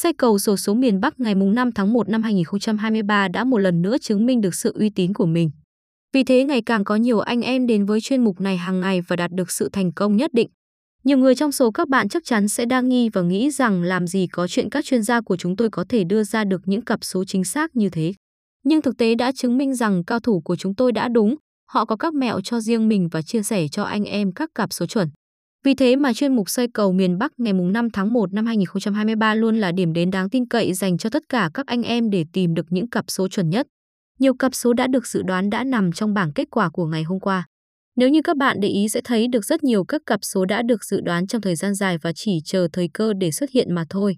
Xây cầu sổ số miền Bắc ngày 5 tháng 1 năm 2023 đã một lần nữa chứng minh được sự uy tín của mình. Vì thế ngày càng có nhiều anh em đến với chuyên mục này hàng ngày và đạt được sự thành công nhất định. Nhiều người trong số các bạn chắc chắn sẽ đang nghi và nghĩ rằng làm gì có chuyện các chuyên gia của chúng tôi có thể đưa ra được những cặp số chính xác như thế. Nhưng thực tế đã chứng minh rằng cao thủ của chúng tôi đã đúng, họ có các mẹo cho riêng mình và chia sẻ cho anh em các cặp số chuẩn. Vì thế mà chuyên mục xây cầu miền Bắc ngày 5 tháng 1 năm 2023 luôn là điểm đến đáng tin cậy dành cho tất cả các anh em để tìm được những cặp số chuẩn nhất. Nhiều cặp số đã được dự đoán đã nằm trong bảng kết quả của ngày hôm qua. Nếu như các bạn để ý sẽ thấy được rất nhiều các cặp số đã được dự đoán trong thời gian dài và chỉ chờ thời cơ để xuất hiện mà thôi.